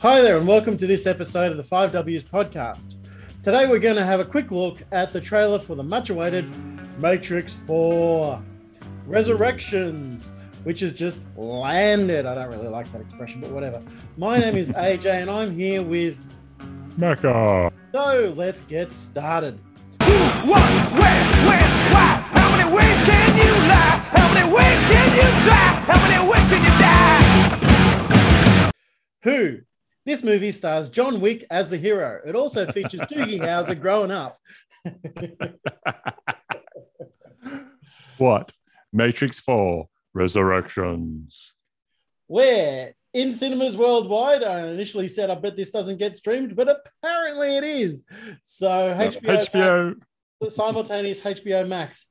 Hi there, and welcome to this episode of the 5Ws podcast. Today, we're going to have a quick look at the trailer for the much awaited Matrix 4 Resurrections, which has just landed. I don't really like that expression, but whatever. My name is AJ, and I'm here with. Mecca. So, let's get started. Who, What, where, when, why? How many ways can you lie? How many ways can you try? How many ways can you die? Who? This movie stars John Wick as the hero. It also features Doogie Howser growing up. What? Matrix 4 Resurrections. Where in cinemas worldwide, I initially said, I bet this doesn't get streamed, but apparently it is. So HBO, HBO. Max, simultaneous HBO Max.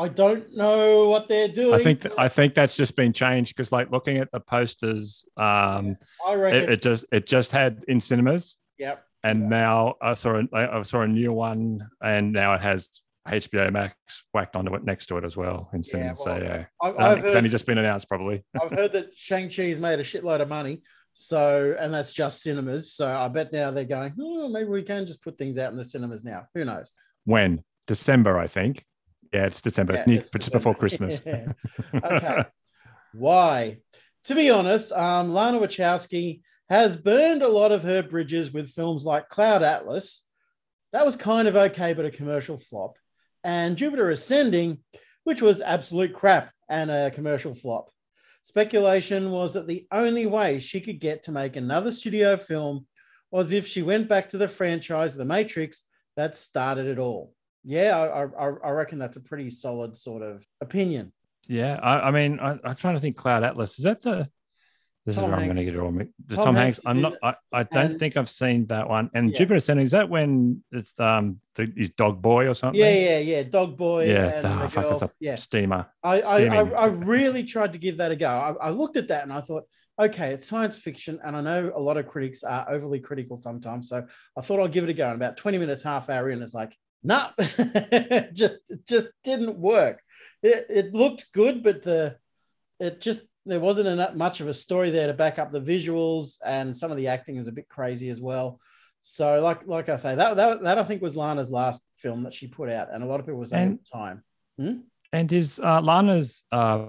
I don't know what they're doing. I think I think that's just been changed because, like, looking at the posters, um, I reckon. it, it just it just had in cinemas, yep. and now I saw a, I saw a new one, and now it has HBO Max whacked onto it next to it as well in cinemas. well, so yeah, I, Um, I've it's heard, only just been announced, probably. I've heard that Shang Chi's made a shitload of money. So, and that's just cinemas. So, I bet now they're going, oh, maybe we can just put things out in the cinemas now. Who knows? when December, I think. Yeah, it's December. it's Yeah, it's just before Christmas. Yeah. Okay. Why? To be honest, um, Lana Wachowski has burned a lot of her bridges with films like Cloud Atlas. That was kind of okay, but a commercial flop. And Jupiter Ascending, which was absolute crap and a commercial flop. Speculation was that the only way she could get to make another studio film was if she went back to the franchise, The Matrix, that started it all. Yeah, I, I, I reckon that's a pretty solid sort of opinion. Yeah, I, I mean, I, I'm trying to think. Cloud Atlas is that the? This Tom is where I'm going to get it all. The Tom Tom, Hanks Hanks. I'm not. I, I don't and- think I've seen that one. And Yeah. Jupiter Ascending is that when it's um the, his dog boy or something? Yeah, yeah, yeah. Dog boy. Yeah, and ah, the fuck, it's a Yeah. steamer. I, I, I. I really tried to give that a go. I, I looked at that and I thought, okay, it's science fiction. And I know a lot of critics are overly critical sometimes. So I thought I'll give it a go. And about 20 minutes, half hour in, it's like, just, it just didn't work. It, it looked good, but the, it just, there wasn't enough, much of a story there to back up the visuals. And some of the acting is a bit crazy as well. So, like, like I say, that, that, that I think was Lana's last film that she put out, and a lot of people were saying And- at the time. And is uh, Lana's uh,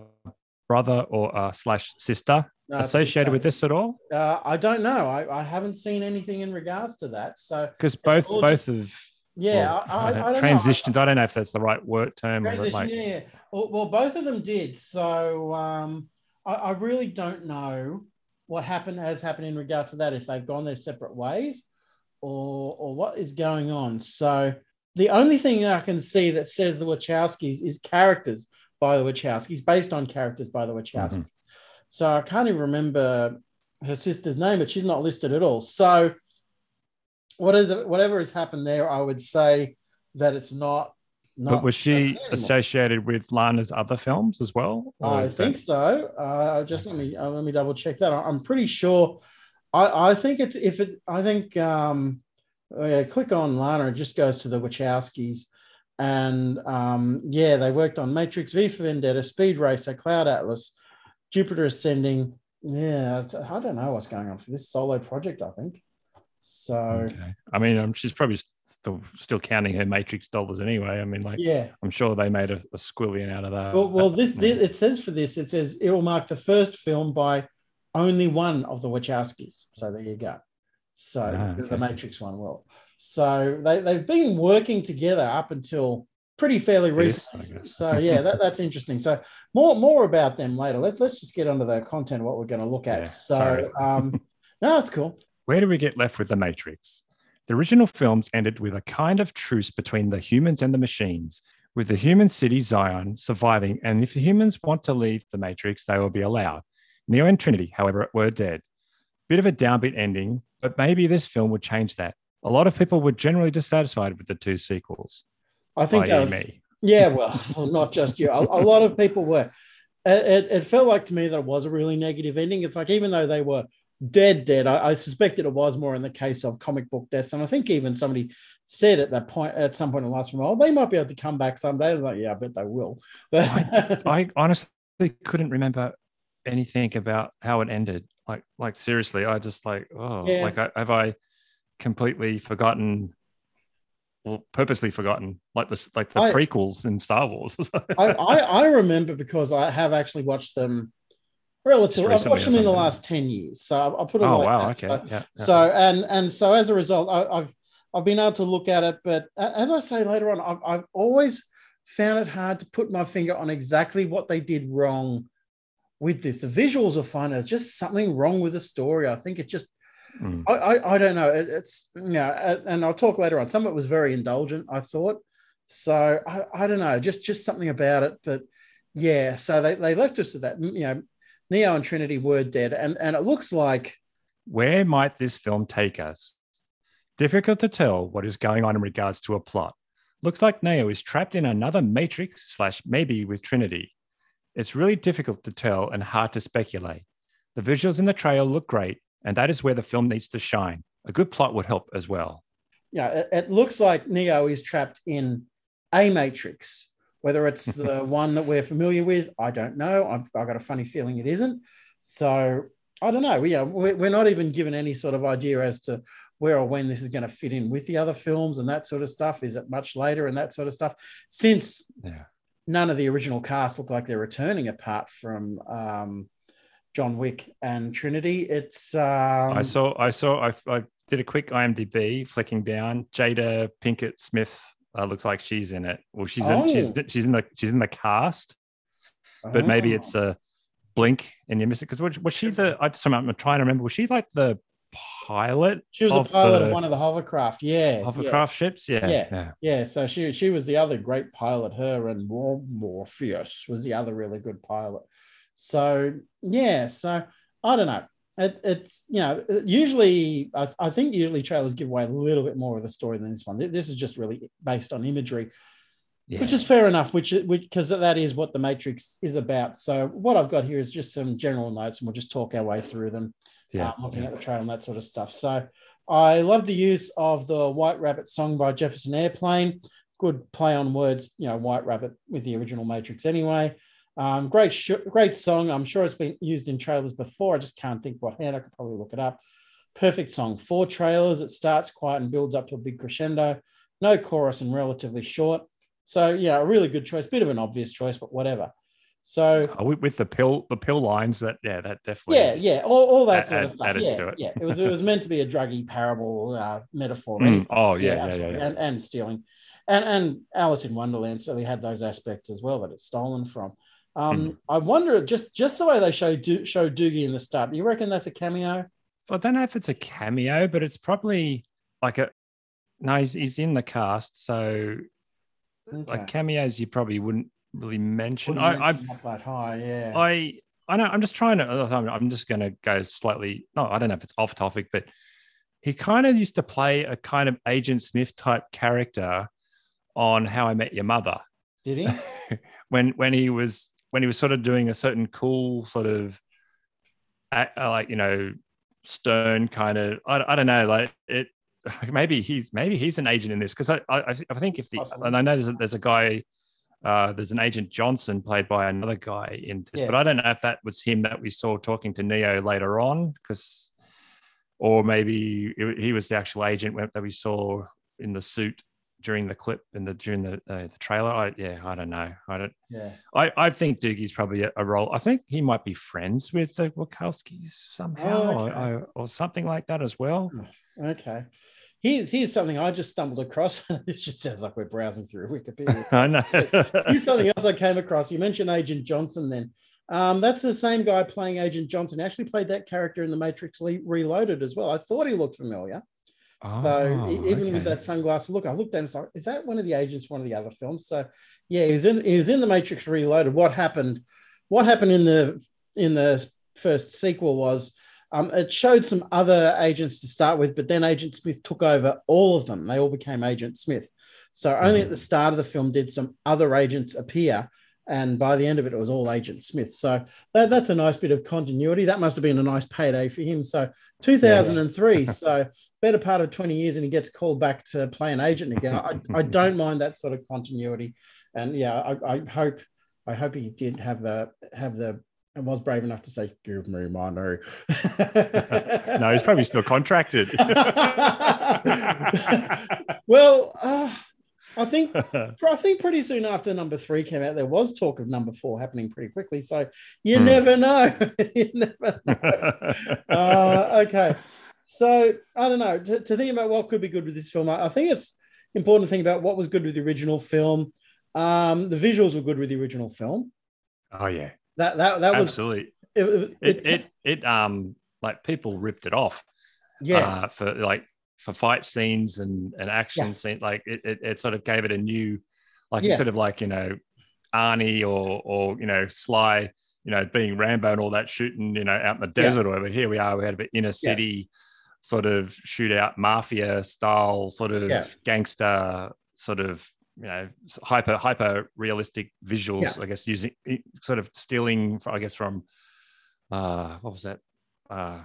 brother or uh, slash sister No, associated just, with this at all? Uh, I don't know. I, I haven't seen anything in regards to that. So Because both both of yeah, well, I, I, I don't transitions. I don't know if that's the right word term. Transition, like, yeah, yeah. Well, well, both of them did. So um, I, I really don't know what happened has happened in regards to that. If they've gone their separate ways, or or what is going on. So the only thing I can see that says the Wachowskis is characters by the Wachowskis, based on characters by the Wachowskis. Mhm. So I can't even remember her sister's name, but she's not listed at all. So what is it? Whatever has happened there, I would say that it's not. not but was she associated with Lana's other films as well? I think that- so. Uh, just let me uh, let me double check that. I'm pretty sure. I, I think it's if it. I think um, oh yeah, click on Lana. It just goes to the Wachowskis, and um, yeah, they worked on Matrix, V for Vendetta, Speed Racer, Cloud Atlas, Jupiter Ascending. Yeah, I don't know what's going on for this solo project. I think so. Okay. I mean, um, she's probably still still counting her Matrix dollars anyway. I mean, like, Yeah. I'm sure they made a, a squillion out of that. Well, well, this, this it says for this, it says it will mark the first film by only one of the Wachowskis. So there you go. So Ah, the- the. Matrix one will. So they they've been working together up until pretty fairly recently. So yeah, that, that's interesting. So more more about them later. Let, let's just get onto the content of what we're going to look at. Yeah, so um, no, that's cool. Where do we get left with the Matrix? The original films ended with a kind of truce between the humans and the machines, with the human city Zion surviving. And if the humans want to leave the Matrix, they will be allowed. Neo and Trinity, however, were dead. Bit of a downbeat ending, but maybe this film would change that. A lot of people were generally dissatisfied with the two sequels. I think that was, me. Yeah, well, not just you. A, a lot of people were. It, it, it felt like to me that it was a really negative ending. It's like even though they were dead, dead, I, I suspected it was more in the case of comic book deaths. And I think even somebody said at that point, at some point in the last film, oh, they might be able to come back someday. I was like, yeah, I bet they will. But I honestly couldn't remember anything about how it ended. Like, like seriously, I just like, oh, Yeah. like, I, have I completely forgotten, or purposely forgotten, like this, like the I- prequels in Star Wars? I, I, I remember because I have actually watched them relatively. I've watched them in the last ten years, so I'll, I'll put it. oh like wow, that. okay, So, yeah, yeah. so and and so as a result, I, I've I've been able to look at it, but as I say later on, I've, I've always found it hard to put my finger on exactly what they did wrong with this. The visuals are fine. There's just something wrong with the story. I think it just Mm. I, I, I don't know. It, it's you know, and I'll talk later on. Some of it was very indulgent, I thought. So I, I don't know, just just something about it. But yeah, so they, they left us with that. You know, Neo and Trinity were dead, and and it looks like Where might this film take us? Difficult to tell what is going on in regards to a plot. Looks like Neo is trapped in another Matrix slash maybe with Trinity. It's really difficult to tell and hard to speculate. The visuals in the trailer look great, and that is where the film needs to shine. A good plot would help as well. yeah, it, it looks like Neo is trapped in a matrix. Whether it's the one that we're familiar with, I don't know. I've, I've got a funny feeling it isn't. So I don't know. We, yeah, we're, we're not even given any sort of idea as to where or when this is going to fit in with the other films and that sort of stuff. Is it much later and that sort of stuff? Since Yeah. none of the original cast look like they're returning apart from um, John Wick and Trinity, it's. Um, I saw, I saw, I, I did a quick IMDb flicking down. Jada Pinkett Smith uh, looks like she's in it. Well, she's in, she's Oh. she's in the she's in the cast, but maybe Oh. it's a blink and you miss it because was, was she the? I just, I'm trying to remember. Was she like the pilot She was a pilot the of one of the hovercraft. Yeah. yeah. hovercraft ships? Yeah, Yeah. yeah. Yeah, so she she was the other great pilot. Her and Mor- Morpheus was the other really good pilot. So yeah, so I don't know. It, it's you know usually I, I think usually trailers give away a little bit more of the story than this one. This is just really based on imagery, yeah. which is fair enough. Which because that is what the Matrix is about. So what I've got here is just some general notes, and we'll just talk our way through them yeah. uh, looking at the trailer and that sort of stuff. So I love the use of the White Rabbit song by Jefferson Airplane. Good play on words, you know, White Rabbit with the original Matrix anyway. Um, great, sh- great song. I'm sure it's been used in trailers before. I just can't think what hand. I could probably look it up. Perfect song. Four trailers. It starts quiet and builds up to a big crescendo. No chorus and relatively short. So yeah, a really good choice. Bit of an obvious choice, but whatever. So Oh, with, with the pill the pill lines that yeah that definitely yeah, yeah, all, all that Add- sort of stuff. added Yeah, to it. yeah. It was it was meant to be a druggy parable uh, metaphor. Mm, anyways. oh, yeah, yeah, yeah, absolutely. yeah. And, and stealing, and and Alice in Wonderland certainly had those aspects as well that it's stolen from. Um, Mm. I wonder just just the way they show Do- show Doogie in the start. You reckon that's a cameo? I don't know if it's a cameo, but it's probably like a no. He's, he's in the cast, so like cameos you probably wouldn't really mention. Wouldn't I, I mention up that high, yeah. I I know I'm just trying to I'm I'm just gonna go slightly no, I don't know if it's off topic, but he kind of used to play a kind of Agent Smith type character on How I Met Your Mother. Did he? when when he was when he was sort of doing a certain cool sort of uh, like you know stern kind of I, I don't know like it maybe he's maybe he's an agent in this because I, I I think if the and I know there's a, there's a guy uh, there's an agent Johnson played by another guy in this, Yeah. but I don't know if that was him that we saw talking to Neo later on, because, or maybe it- he was the actual agent that we saw in the suit during the clip and the during the uh, the trailer. I, yeah, I don't know. I don't. Yeah. I, I think Doogie's probably a, a role. I think he might be friends with the Wachowskis somehow, Oh, or, okay. or, or something like that as well. Okay. Here's here's something I just stumbled across. this just sounds like we're browsing through Wikipedia. I know. Here's something else I came across. You mentioned Agent Johnson then. Um, that's the same guy playing Agent Johnson. Actually played that character in The Matrix Reloaded as well. I thought he looked familiar. So Oh, e- even with that sunglass look, I looked at him. and Is that one of the agents? One of the other films? So yeah, he was in. He was in The Matrix Reloaded. What happened? What happened in the in the first sequel was um, it showed some other agents to start with, but then Agent Smith took over all of them. They all became Agent Smith. So only at the start of the film did some other agents appear, and by the end of it, it was all Agent Smith. So that, that's a nice bit of continuity. That must have been a nice payday for him. So 2003, so better part of 20 years, and he gets called back to play an agent again. I, I don't mind that sort of continuity, and yeah, I, I hope I hope he did have the have the and was brave enough to say, "Give me my money." no, he's probably still contracted. well, uh, I think I think pretty soon after number three came out, there was talk of number four happening pretty quickly. So you Hmm. never know. you never know. Uh, okay. So I don't know. To, to think about what could be good with this film, I, I think it's important to think about what was good with the original film. Um, the visuals were good with the original film. oh yeah, That that that was absolutely. it, it, It, it it um like people ripped it off. yeah uh, for like for fight scenes and and action Yeah. scene. Like it, it it sort of gave it a new like Yeah. instead of like you know Arnie or or you know Sly. You know, being Rambo and all that shooting, you know, out in the desert or whatever. Here we are, we had a bit inner city sort of shootout mafia style, sort of Yeah. gangster, sort of you know hyper hyper realistic visuals. Yeah. I guess using sort of stealing, I guess from uh what was that uh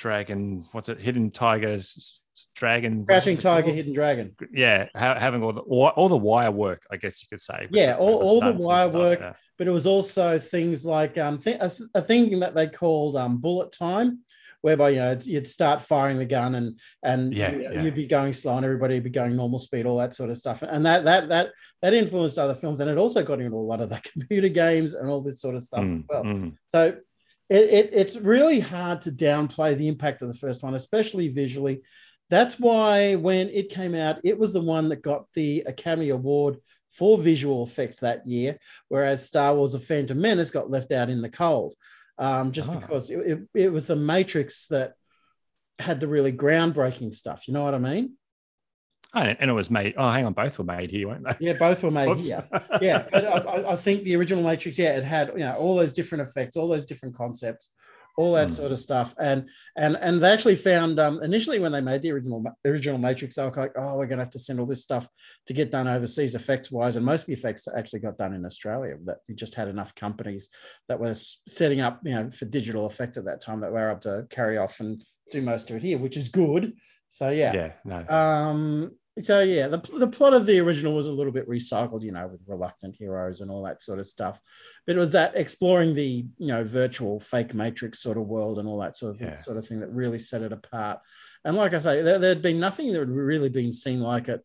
dragon? What's it? Hidden tigers, dragon, it Tiger, called? Hidden Dragon. Yeah, ha- having all the all, all the wire work, I guess you could say. Yeah, all- all the wire work. yeah. but it was also things like um, th- a, a thing that they called um, bullet time, whereby you know it's- you'd start firing the gun and and Yeah, you, yeah. would be going slow and everybody would be going normal speed, all that sort of stuff, and that that that that influenced other films, and it also got into a lot of the computer games and all this sort of stuff as Mm, well. mm. So it, it, it's really hard to downplay the impact of the first one, especially visually. That's why when it came out, it was the one that got the Academy Award for visual effects that year, whereas Star Wars: A Phantom Menace got left out in the cold, um, just Ah. because it, it, it was the Matrix that had the really groundbreaking stuff. You know what I mean? And it was made. Oh, hang on, both were made here, weren't they? Yeah, both were made here. yeah, but I- I, think the original Matrix, yeah, it had you know all those different effects, all those different concepts, all that Hmm. sort of stuff, and and and they actually found um, initially when they made the original original Matrix, they were like, oh, we're gonna have to send all this stuff to get done overseas effects wise, and most of the effects actually got done in Australia. That we just had enough companies that were setting up, you know, for digital effects at that time that were able to carry off and do most of it here, which is good. So yeah, yeah, no. um, so yeah, the, the plot of the original was a little bit recycled, you know, with reluctant heroes and all that sort of stuff. But it was that exploring the you know virtual fake matrix sort of world and all that sort of Yeah. sort of thing that really set it apart. And like I say, there, there'd been nothing that had really been seen like it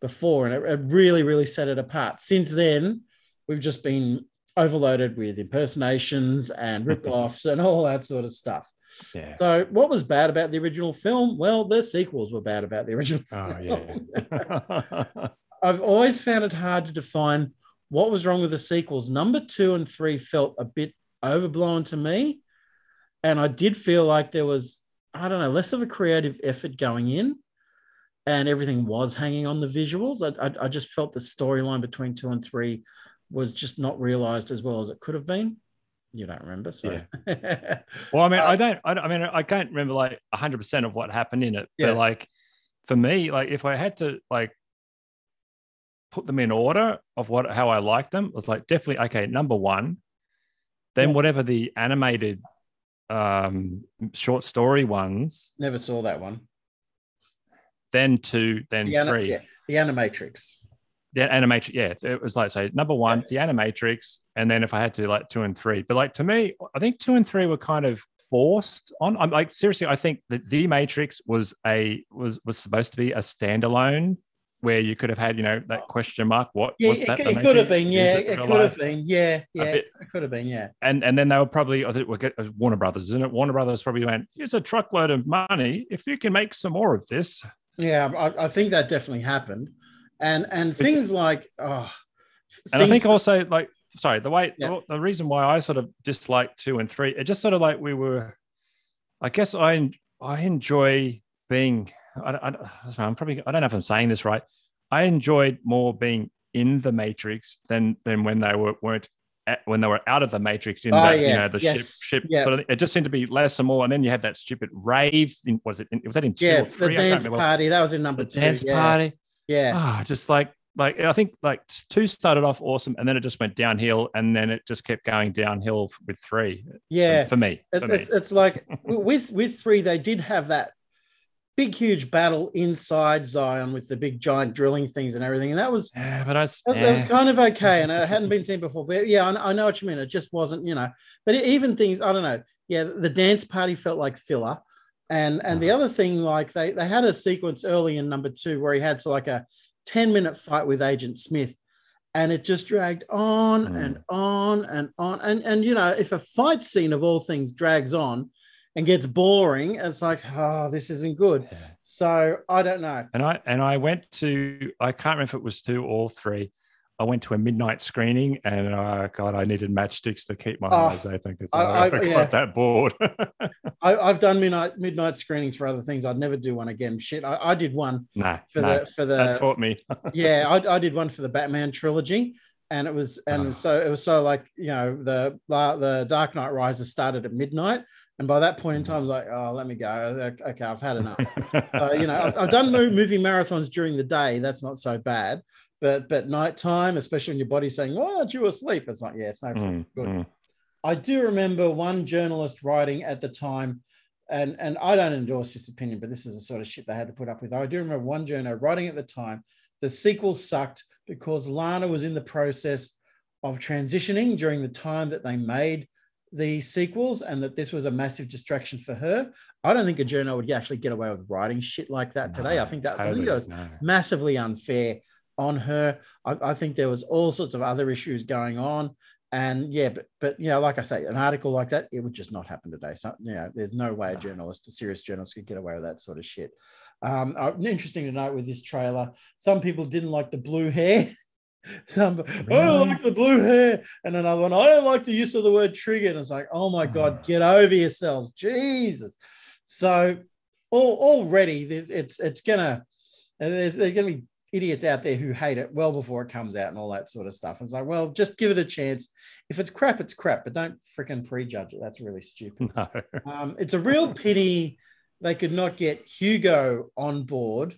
before, and it, it really, really set it apart. Since then, we've just been overloaded with impersonations and rip-offs and all that sort of stuff. Yeah. So, what was bad about the original film? Well, the sequels were bad about the original. Oh film. yeah. I've always found it hard to define what was wrong with the sequels. Number two and three felt a bit overblown to me. And I did feel like there was, I don't know, less of a creative effort going in and everything was hanging on the visuals. I, I, I just felt the storyline between two and three was just not realized as well as it could have been. You don't remember, so well, I mean, Uh, I don't, I, I mean, I can't remember like hundred percent of what happened in it, Yeah. but like for me, like if I had to like put them in order of what how I like them, it was like definitely okay. Number one, then Yeah. whatever the animated um short story ones, never saw that one. then two, then The, three. yeah, the Animatrix. The animatrix yeah it was like so number one the animatrix and then if i had to like two and three but like to me i think two and three were kind of forced on i'm like seriously i think that the matrix was a was was supposed to be a standalone where you could have had you know that question mark what Yeah, was it, that it could have been. Yeah, it it could have been. Yeah, yeah, it could have been. Yeah. and and then they were probably I think we'll get uh, Warner Brothers, isn't it? Warner Brothers probably went, here's a truckload of money. If you can make some more of this, Yeah, I, I think that definitely happened, and and things like oh, And I think also like sorry, the way Yeah. the, the reason why I sort of dislike two and three, it just sort of like we were. I guess I I enjoy being. I, I I'm probably. I don't know if I'm saying this right. I enjoyed more being in the Matrix than than when they were weren't. At, when they were out of the Matrix in ah, Oh, that, you know, the Yes. ship, ship, Yeah. sort of, it just seemed to be less and more. And then you had that stupid rave. In, was it? In, was that in two yeah, or the three? Can't dance party that was in number The two. dance yeah, party yeah, ah, just like like I think like two started off awesome, and then it just went downhill, and then it just kept going downhill with three. yeah. for me, It- for me. it's, it's like with with three they did have that big, huge battle inside Zion with the big giant drilling things and everything. And that was Yeah, but I was, that, that was kind of okay, and it hadn't been seen before. But yeah, I, I know what you mean. It just wasn't, you know. But even things, I don't know. Yeah, the dance party felt like filler, and and the Uh-huh. other thing, like they they had a sequence early in number two where he had so like a ten minute fight with Agent Smith, and it just dragged on Mm. and on and on. And and you know, if a fight scene of all things drags on and gets boring, it's like, oh, this isn't good. Yeah. So I don't know. And I and I went to I can't remember if it was two or three. I went to a midnight screening, and uh, God, I needed matchsticks to keep my Oh, eyes open because I- I, I- got yeah. that bored. I, I've done midnight midnight screenings for other things. I'd never do one again. Shit, I, I did one nah, for nah, the for that the taught me. yeah, I, I did one for the Batman trilogy, and it was and Oh. so it was so like you know the the Dark Knight Rises started at midnight, and by that point in time, I was like, oh, let me go. Okay, I've had enough. So you know, I've, I've done movie marathons during the day. That's not so bad, but but nighttime, especially when your body's saying, "Why aren't you asleep?" It's like, yeah, it's no Mm, good. mm. I do remember one journalist writing at the time, and and I don't endorse this opinion, but this is the sort of shit they had to put up with. I do remember one journalist writing at the time, the sequel sucked because Lana was in the process of transitioning during the time that they made the sequels, and that this was a massive distraction for her. I don't think a journal would actually get away with writing shit like that today. I think that I think that was no. massively unfair on her. I, I think there was all sorts of other issues going on. And yeah, but but you know, like I say, an article like that, it would just not happen today. So you know, there's no way a journalist, a serious journalist, could get away with that sort of shit. Um, uh, interesting to note with this trailer, some people didn't like the blue hair. Some I don't like the blue hair, and another one, I don't like the use of the word trigger. And it's like, oh my god, get over yourselves, Jesus. So all, already there's- it's it's gonna and there's, there's gonna be idiots out there who hate it well before it comes out and all that sort of stuff. It's like, well, just give it a chance. If it's crap, it's crap, but don't freaking prejudge it. That's really stupid. No. Um, it's a real pity they could not get Hugo on board.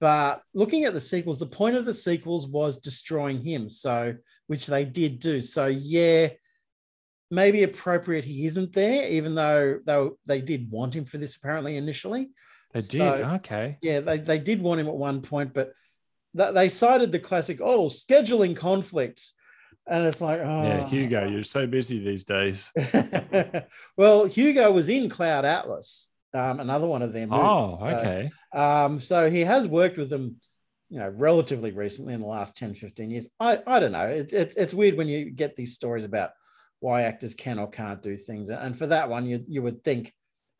But looking at the sequels, the point of the sequels was destroying him. So, which they did do. So, yeah, maybe appropriate he isn't there, even though they, they did want him for this apparently initially. They So- did. Okay. Yeah, they, they did want him at one point, but they cited the classic, oh, scheduling conflicts. And it's like, oh. Yeah, Hugo, you're so busy these days. well, Hugo was in Cloud Atlas, um, another one of them. Oh, okay. Um, so he has worked with them, you know, relatively recently in the last 10, 15 years. I, I don't know. It's it's it's weird when you get these stories about why actors can or can't do things. And for that one, you you would think,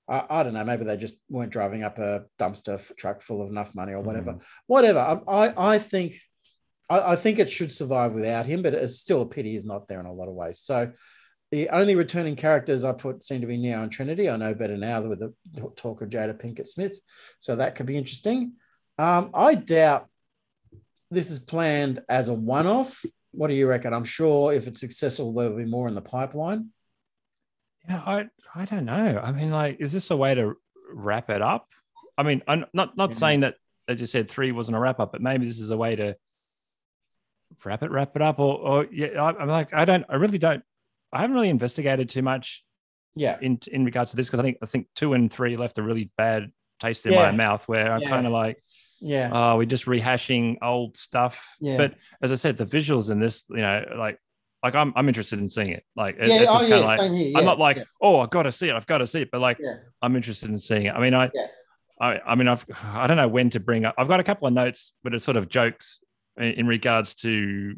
I, I don't know, maybe they just weren't driving up a dumpster truck full of enough money or whatever. Mm. Whatever. I, I, I think I, I think it should survive without him, but it's still a pity he's not there in a lot of ways. So the only returning characters I put seem to be Neo and Trinity. I know better now with the talk of Jada Pinkett Smith. So that could be interesting. Um, I doubt this is planned as a one off. What do you reckon? I'm sure if it's successful, there'll be more in the pipeline. Yeah, I I don't know. I mean, like, is this a way to wrap it up? I mean, I'm not not Yeah. saying that as you said, three wasn't a wrap up, but maybe this is a way to wrap it, wrap it up, or or yeah, I, I'm like, I don't, I really don't, I haven't really investigated too much Yeah. in in regards to this because I think I think two and three left a really bad taste in Yeah. my mouth where I'm Yeah. kind of like, Yeah. oh, we're just rehashing old stuff. Yeah. But as I said, the visuals in this, you know, like like I'm I'm interested in seeing it. Like it- yeah. it's Oh, yeah. kind of like here. I'm not like, yeah, oh, I've got to see it. I've got to see it. But like, Yeah. I'm interested in seeing it. I mean, I, Yeah. I, I mean, I've, I don't know when to bring up. I've got a couple of notes, but it's sort of jokes in, in regards to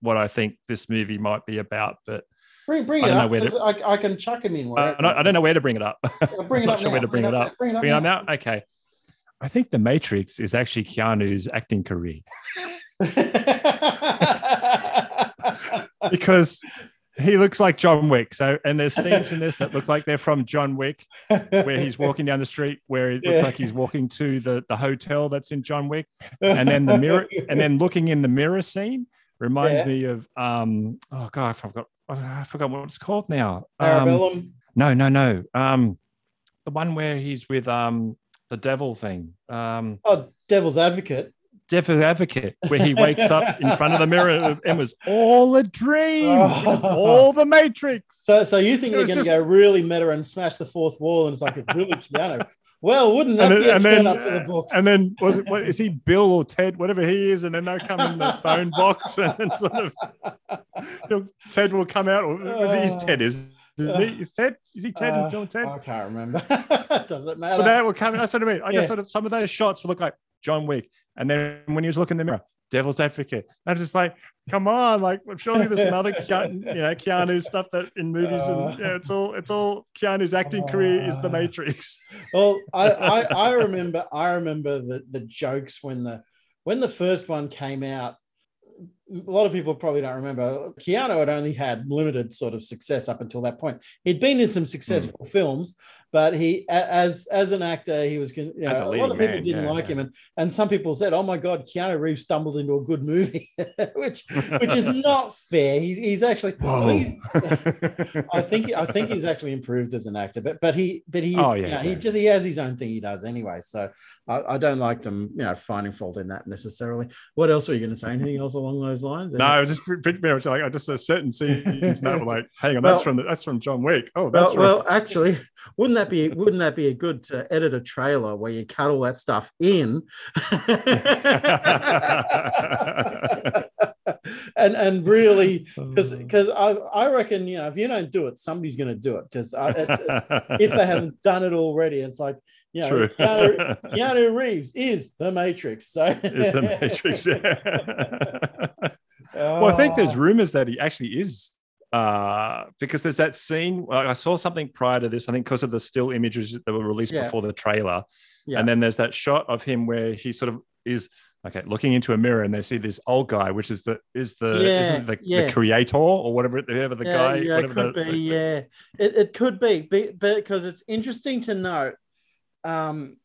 what I think this movie might be about. But Bring, bring I it don't know up. where to- I, I can chuck him in. Uh, I. I don't- I don't know where to bring it up. Bring it not up sure where to bring it up. Bring it up Bring it up now. now. Okay. I think The Matrix is actually Keanu's acting career because he looks like John Wick. So, and there's scenes in this that look like they're from John Wick, where he's walking down the street, where it looks Yeah. like he's walking to the, the hotel that's in John Wick, and then the mirror, and then looking in the mirror scene reminds Yeah. me of um oh god, I forgot I forgot what it's called now. Um, no, no, no. Um, the one where he's with um the devil thing. Um, Oh, Devil's Advocate. Devil Advocate, where he wakes up in front of the mirror and was all a dream, It was all the Matrix. So, so you think It they're going to just- go really meta and smash the fourth wall, and it's like a really piano. Well, wouldn't that And be then, a and then, up for the books? and then was it? What, is he Bill or Ted, whatever he is? And then they'll come in the phone box and sort of Ted will come out. Or was he? Is Ted is? Is, he, is Ted? Is he Ted? Uh, John Ted? I can't remember. Doesn't matter. But that will come. That's what I mean. I Yeah. just sort of some of those shots will look like John Wick, and then when he was looking in the mirror, Devil's Advocate. I'm just like, come on, like surely there's some other Keanu, you know Keanu stuff that in movies, and yeah, it's all it's all Keanu's acting career is The Uh, Matrix. well, I, I, I remember I remember the, the jokes when the when the first one came out. A lot of people probably don't remember. Keanu had only had limited sort of success up until that point. He'd been in some successful hmm. films, but he, as as an actor, he was. You know, a a, lot of people man, didn't yeah, like yeah. him, and and some people said, "Oh my God, Keanu Reeves stumbled into a good movie," which which is not fair. He's he's actually. he's- I think I think he's actually improved as an actor, but but he but he's Oh, you yeah, know, he just he has his own thing he does anyway. So I, I don't like them, you know, finding fault in that necessarily. What else were you going to say? Anything else along those lines? no, just pretty pretty much like I just a certain scenes now were like, hang on, that's from the, that's from John Wick. Oh, that's Well, well, actually, wouldn't that be wouldn't that be a good to edit a trailer where you cut all that stuff in, and and really because because I I reckon you know if you don't do it, somebody's going to do it because uh, it's, it's, if they haven't done it already, it's like you know True. Keanu, Keanu Reeves is the Matrix. So is the Matrix. Yeah. Well, I think there's Oh, rumors that he actually is. Uh, because there's that scene. I saw something prior to this. I think because of the still images that were released Yeah. before the trailer, Yeah. and then there's that shot of him where he sort of is okay looking into a mirror, and they see this old guy, which is the is the Yeah, isn't the, yeah. the creator or whatever whoever the yeah, guy. yeah, it could the- be. Yeah, it, it could be, be- but because it's interesting to note, um,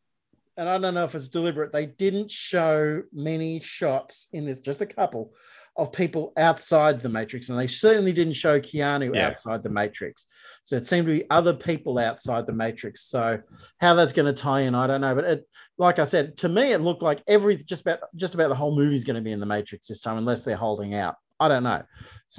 and I don't know if it's deliberate. They didn't show many shots in this, just a couple of people outside the Matrix, and they certainly didn't show Keanu Yeah. outside the Matrix. So it seemed to be other people outside the Matrix. So how that's going to tie in, I don't know. But it, like I said, to me, it looked like every just about just about the whole movie is going to be in the Matrix this time, unless they're holding out. I don't know.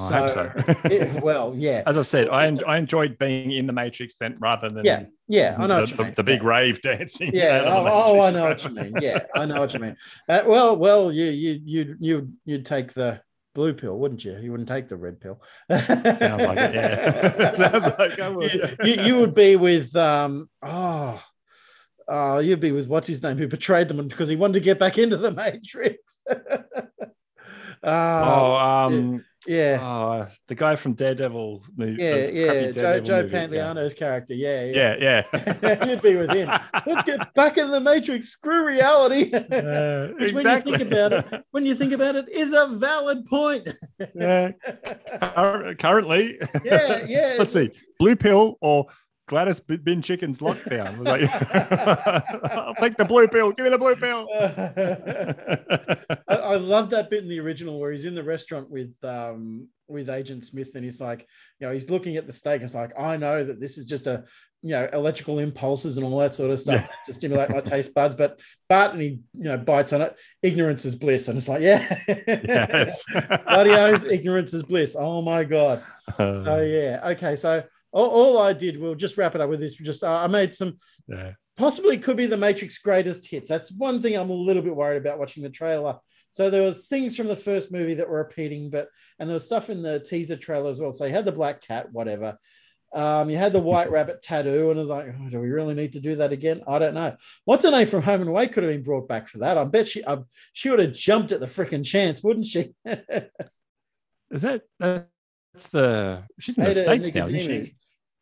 I hope so. it- well, yeah, As I said, I, en- I enjoyed being in the Matrix then rather than yeah, yeah. I know the, what you the, mean. the big yeah. rave dancing. Yeah. Oh, oh, I know what you mean. Yeah, I know what you mean. Uh, well, well, you you you you you'd take the blue pill, wouldn't you? You wouldn't take the red pill. Sounds like it, yeah. Sounds like I would, you, you, you would be with um oh. Oh, you'd be with what's his name who betrayed them because he wanted to get back into the Matrix. Oh, oh, um, yeah, oh, the guy from Daredevil. movie- yeah, the yeah. crappy Joe, Daredevil Joe movie, yeah. Pantoliano's character. Yeah, yeah. Yeah, yeah. You'd be with him. Let's get back into the Matrix. Screw reality. Uh, Which, when you think about it, when you think about it, is a valid point. yeah. Cur- Currently, Yeah, yeah. Let's see, blue pill or Gladys B- Bin Chicken's lockdown. Like, I'll take the blue pill. Give me the blue pill. I, I love that bit in the original where he's in the restaurant with um with Agent Smith and he's like, you know, he's looking at the steak and it's like, I know that this is just a you know electrical impulses and all that sort of stuff Yeah. to stimulate my taste buds, but but and he you know bites on it. Ignorance is bliss, and it's like, yeah, yes. bloody oath, ignorance is bliss. Oh my god. Uh, Oh yeah. Okay. So all, all I did, we'll just wrap it up with this. Just uh, I made some yeah. possibly could be the Matrix greatest hits. That's one thing I'm a little bit worried about watching the trailer. So there was things from the first movie that were repeating, but and there was stuff in the teaser trailer as well. So you had the black cat, whatever. Um, you had the white rabbit tattoo, and I was like, oh, do we really need to do that again? I don't know. What's her name from Home and Away could have been brought back for that. I bet she, I, she would have jumped at the freaking chance, wouldn't she? Is that that's the she's in the states now, isn't she?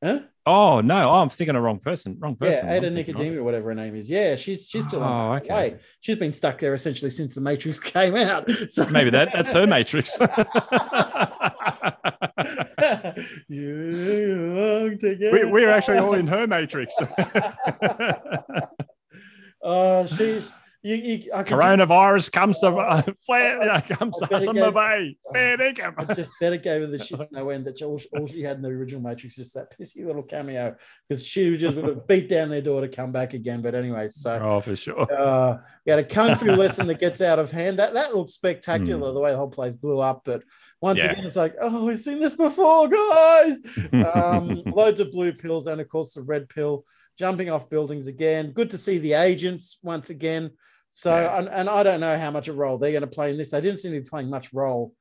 Huh? Oh no, oh, I'm thinking of wrong person. Wrong person. Yeah, Ada I'm thinking of. Nicodemou, or whatever her name is. Yeah, she's she's still Oh, okay. okay. She's been stuck there essentially since the Matrix came out. So Maybe that that's her Matrix. you belong together. we, we're actually all in her Matrix. Oh, she's you. you I Coronavirus comes to uh, flare, uh, comes I to go- Bay. Fair just, dinkum. I just better gave her the shits no end. That's all, all she had in the original Matrix, just that pissy little cameo, because she just would have beat down their door to come back again. But anyway, so Oh, for sure. uh, we had a kung fu lesson that gets out of hand. That that looks spectacular. The way the whole place blew up, but once. Yeah. again, it's like, oh, we've seen this before, guys. Um, loads of blue pills, and of course the red pill, jumping off buildings again. Good to see the agents once again. So, Yeah. and, and I don't know how much of a role they're going to play in this. They didn't seem to be playing much role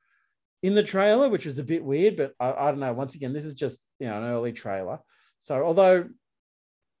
in the trailer, which was a bit weird, but I, I don't know. Once again, this is just you know an early trailer. So, although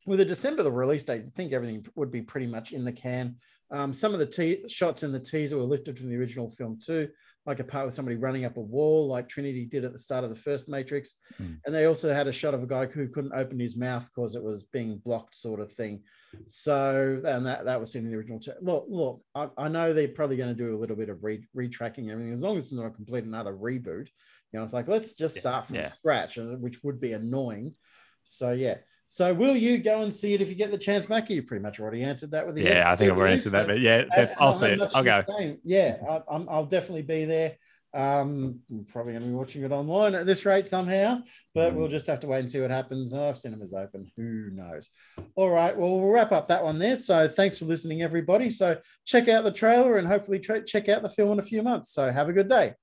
with a December the release date, I think everything would be pretty much in the can. Um, some of the te- shots in the teaser were lifted from the original film too, like a part with somebody running up a wall, like Trinity did at the start of the first Matrix. Hmm. And they also had a shot of a guy who couldn't open his mouth because it was being blocked, sort of thing. So, and that, that was seen in the original. T- look, look, I, I know they're probably going to do a little bit of re- retracking everything, as long as it's not a complete and utter reboot. You know, it's like, let's just start from yeah. scratch, uh, which would be annoying. So, yeah. So, will you go and see it if you get the chance, Mackie? You pretty much already answered that with the Yeah, I think I've already answered that, but yeah, and- I'll and see I'm it. much I'll the go. same. Yeah, I, I'm, I'll definitely be there. Um, I'm probably going to be watching it online at this rate somehow, but Mm. we'll just have to wait and see what happens. Oh, if cinema's open, who knows? All right, well, we'll wrap up that one there. So thanks for listening, everybody. So check out the trailer and hopefully tra- check out the film in a few months. So have a good day.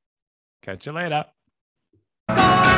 Catch you later. Gone